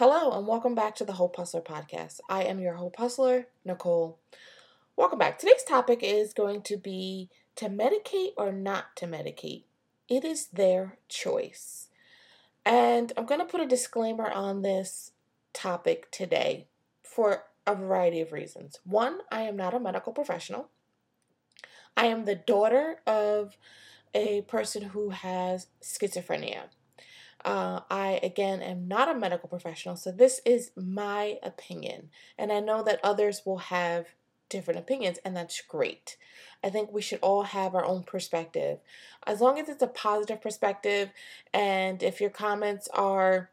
Hello, and welcome back to the Hope Hustler podcast. I am your Hope Hustler, Nicole. Welcome back. Today's topic is going to be to medicate or not to medicate. It is their choice. And I'm going to put a disclaimer on this topic today for a variety of reasons. One, I am not a medical professional. I am the daughter of a person who has schizophrenia. Uh, I, again, am not a medical professional, so this is my opinion. And I know that others will have different opinions, and that's great. I think we should all have our own perspective. As long as it's a positive perspective, and if your comments are,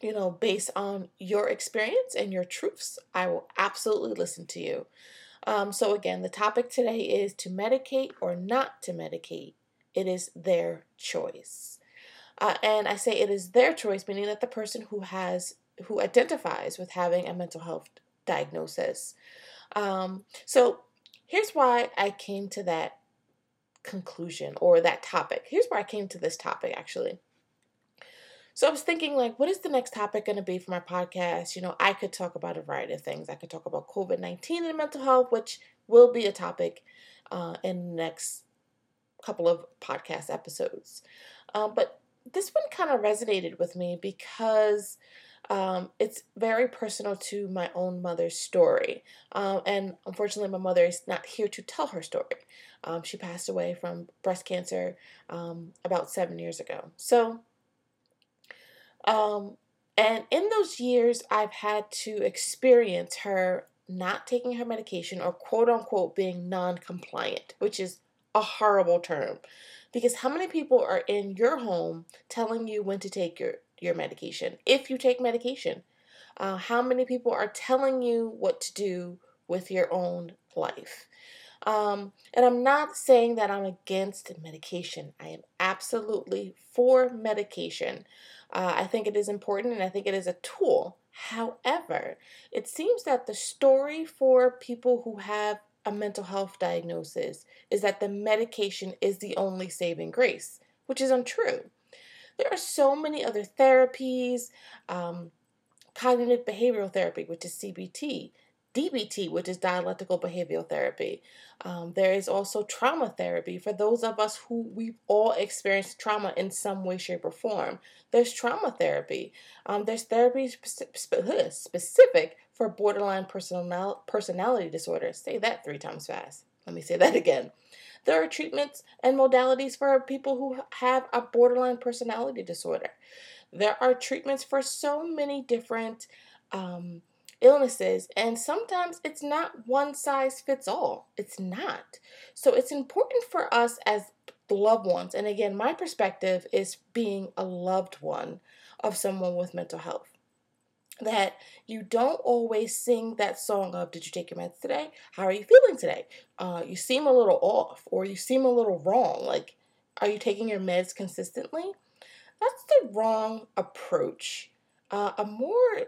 you know, based on your experience and your truths, I will absolutely listen to you. Um, so, again, the topic today is to medicate or not to medicate. It is their choice. Uh, and I say it is their choice, meaning that the person who has who identifies with having a mental health diagnosis. Um, so here's why I came to that conclusion or that topic. Here's where I came to this topic actually. So I was thinking, like, what is the next topic going to be for my podcast? You know, I could talk about a variety of things. I could talk about COVID 19 and mental health, which will be a topic uh, in the next couple of podcast episodes. Um, but this one kind of resonated with me because um, it's very personal to my own mother's story. Um, and unfortunately, my mother is not here to tell her story. Um, she passed away from breast cancer um, about seven years ago. So, um, and in those years, I've had to experience her not taking her medication or quote unquote being non compliant, which is a horrible term. Because how many people are in your home telling you when to take your, your medication? If you take medication, uh, how many people are telling you what to do with your own life? Um, and I'm not saying that I'm against medication. I am absolutely for medication. Uh, I think it is important and I think it is a tool. However, it seems that the story for people who have a mental health diagnosis is that the medication is the only saving grace, which is untrue. There are so many other therapies, um, cognitive behavioral therapy, which is CBT, DBT, which is dialectical behavioral therapy. Um, there is also trauma therapy for those of us who we've all experienced trauma in some way, shape, or form. There's trauma therapy. Um, there's therapy spe- specific for borderline personal- personality disorder. Say that three times fast. Let me say that again. There are treatments and modalities for people who have a borderline personality disorder. There are treatments for so many different um, illnesses, and sometimes it's not one size fits all. It's not. So it's important for us as loved ones, and again, my perspective is being a loved one of someone with mental health. That you don't always sing that song of, Did you take your meds today? How are you feeling today? Uh, you seem a little off, or you seem a little wrong. Like, are you taking your meds consistently? That's the wrong approach. Uh, a more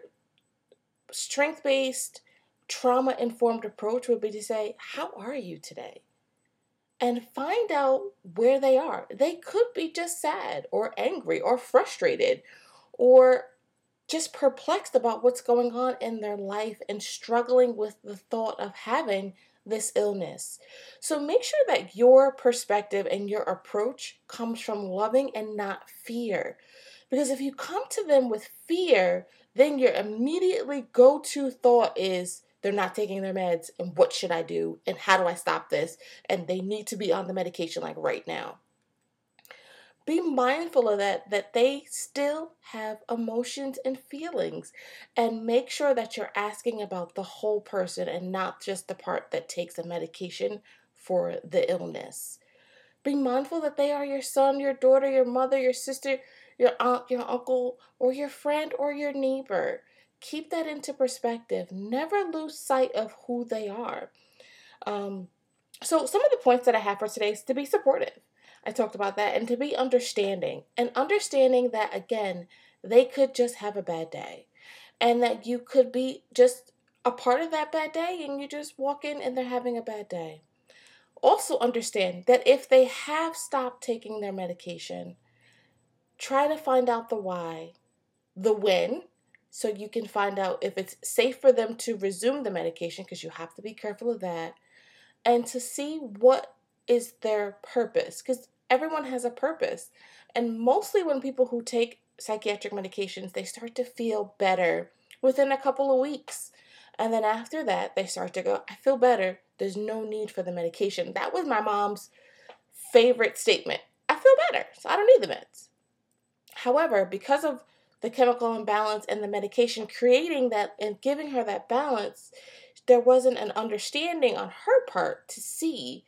strength based, trauma informed approach would be to say, How are you today? And find out where they are. They could be just sad or angry or frustrated or just perplexed about what's going on in their life and struggling with the thought of having this illness. So make sure that your perspective and your approach comes from loving and not fear. Because if you come to them with fear, then your immediately go to thought is they're not taking their meds and what should I do and how do I stop this? And they need to be on the medication like right now. Be mindful of that, that they still have emotions and feelings, and make sure that you're asking about the whole person and not just the part that takes a medication for the illness. Be mindful that they are your son, your daughter, your mother, your sister, your aunt, your uncle, or your friend or your neighbor. Keep that into perspective. Never lose sight of who they are. Um, so, some of the points that I have for today is to be supportive. I talked about that, and to be understanding, and understanding that again, they could just have a bad day, and that you could be just a part of that bad day, and you just walk in and they're having a bad day. Also, understand that if they have stopped taking their medication, try to find out the why, the when, so you can find out if it's safe for them to resume the medication because you have to be careful of that and to see what is their purpose because everyone has a purpose. And mostly when people who take psychiatric medications they start to feel better within a couple of weeks. And then after that they start to go i feel better. There's no need for the medication. That was my mom's favorite statement. I feel better so i don't need the meds. However because of the chemical imbalance and the medication creating that and giving her that balance, there wasn't an understanding on her part to see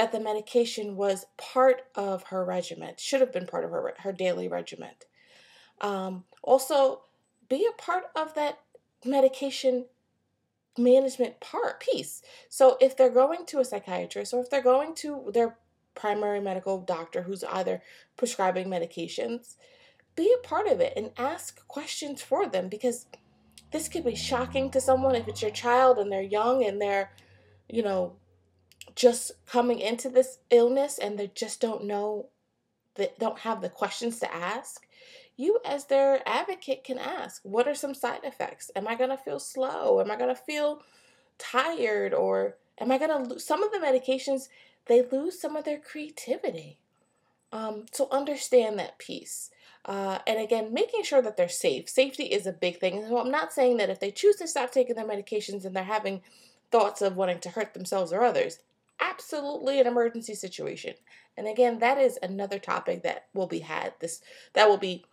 that the medication was part of her regimen, should have been part of her, her daily regimen. Um, also, be a part of that medication management part piece. So if they're going to a psychiatrist or if they're going to their primary medical doctor who's either prescribing medications, be a part of it and ask questions for them because this could be shocking to someone if it's your child and they're young and they're, you know, just coming into this illness and they just don't know that don't have the questions to ask. You, as their advocate, can ask, What are some side effects? Am I going to feel slow? Am I going to feel tired? Or am I going to lose some of the medications? They lose some of their creativity. Um, so understand that piece. Uh, and again, making sure that they're safe. Safety is a big thing. So I'm not saying that if they choose to stop taking their medications and they're having thoughts of wanting to hurt themselves or others, absolutely an emergency situation. And again, that is another topic that will be had this that will be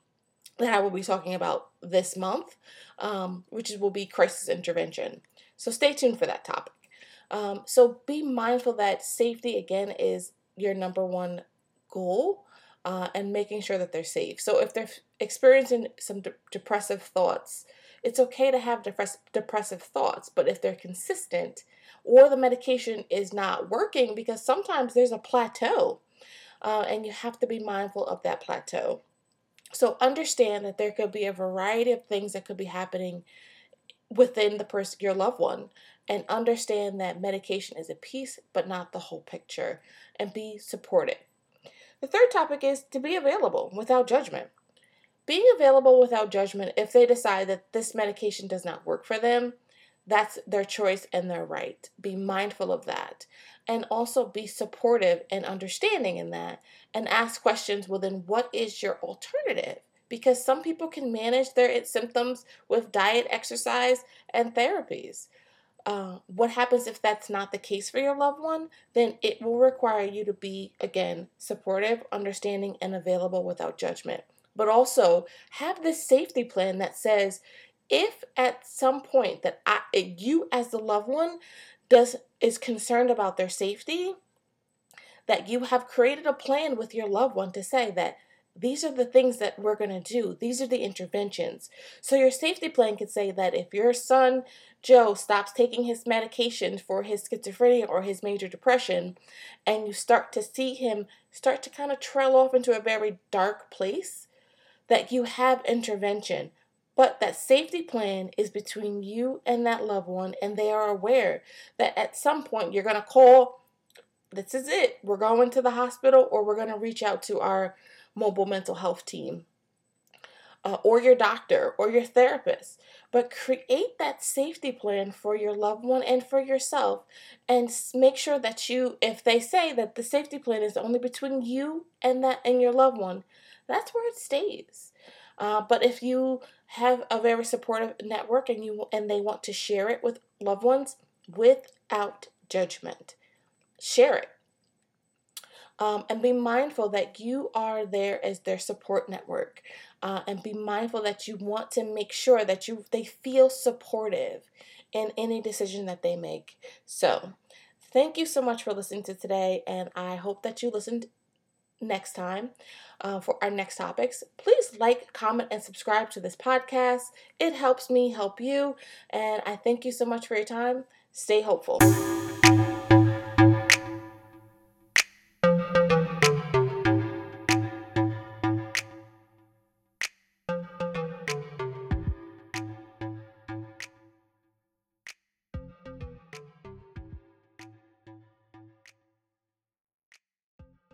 that I will be talking about this month, um, which will be crisis intervention. So stay tuned for that topic. Um, so be mindful that safety again is your number one goal uh, and making sure that they're safe. So if they're experiencing some de- depressive thoughts, it's okay to have depress- depressive thoughts, but if they're consistent or the medication is not working, because sometimes there's a plateau uh, and you have to be mindful of that plateau. So understand that there could be a variety of things that could be happening within the person, your loved one, and understand that medication is a piece, but not the whole picture, and be supported. The third topic is to be available without judgment. Being available without judgment if they decide that this medication does not work for them, that's their choice and their right. Be mindful of that. And also be supportive and understanding in that and ask questions well, then what is your alternative? Because some people can manage their symptoms with diet, exercise, and therapies. Uh, what happens if that's not the case for your loved one? Then it will require you to be, again, supportive, understanding, and available without judgment. But also have this safety plan that says if at some point that I, eh, you as the loved one does is concerned about their safety, that you have created a plan with your loved one to say that these are the things that we're going to do. These are the interventions. So your safety plan could say that if your son Joe stops taking his medication for his schizophrenia or his major depression, and you start to see him start to kind of trail off into a very dark place, that you have intervention. But that safety plan is between you and that loved one, and they are aware that at some point you're going to call, this is it, we're going to the hospital, or we're going to reach out to our mobile mental health team uh, or your doctor or your therapist. But create that safety plan for your loved one and for yourself. And make sure that you, if they say that the safety plan is only between you and that and your loved one, that's where it stays. Uh, but if you have a very supportive network and you and they want to share it with loved ones without judgment, share it. Um, and be mindful that you are there as their support network uh, and be mindful that you want to make sure that you they feel supportive in any decision that they make. So, thank you so much for listening to today, and I hope that you listened next time uh, for our next topics. Please like, comment, and subscribe to this podcast. It helps me help you, and I thank you so much for your time. Stay hopeful.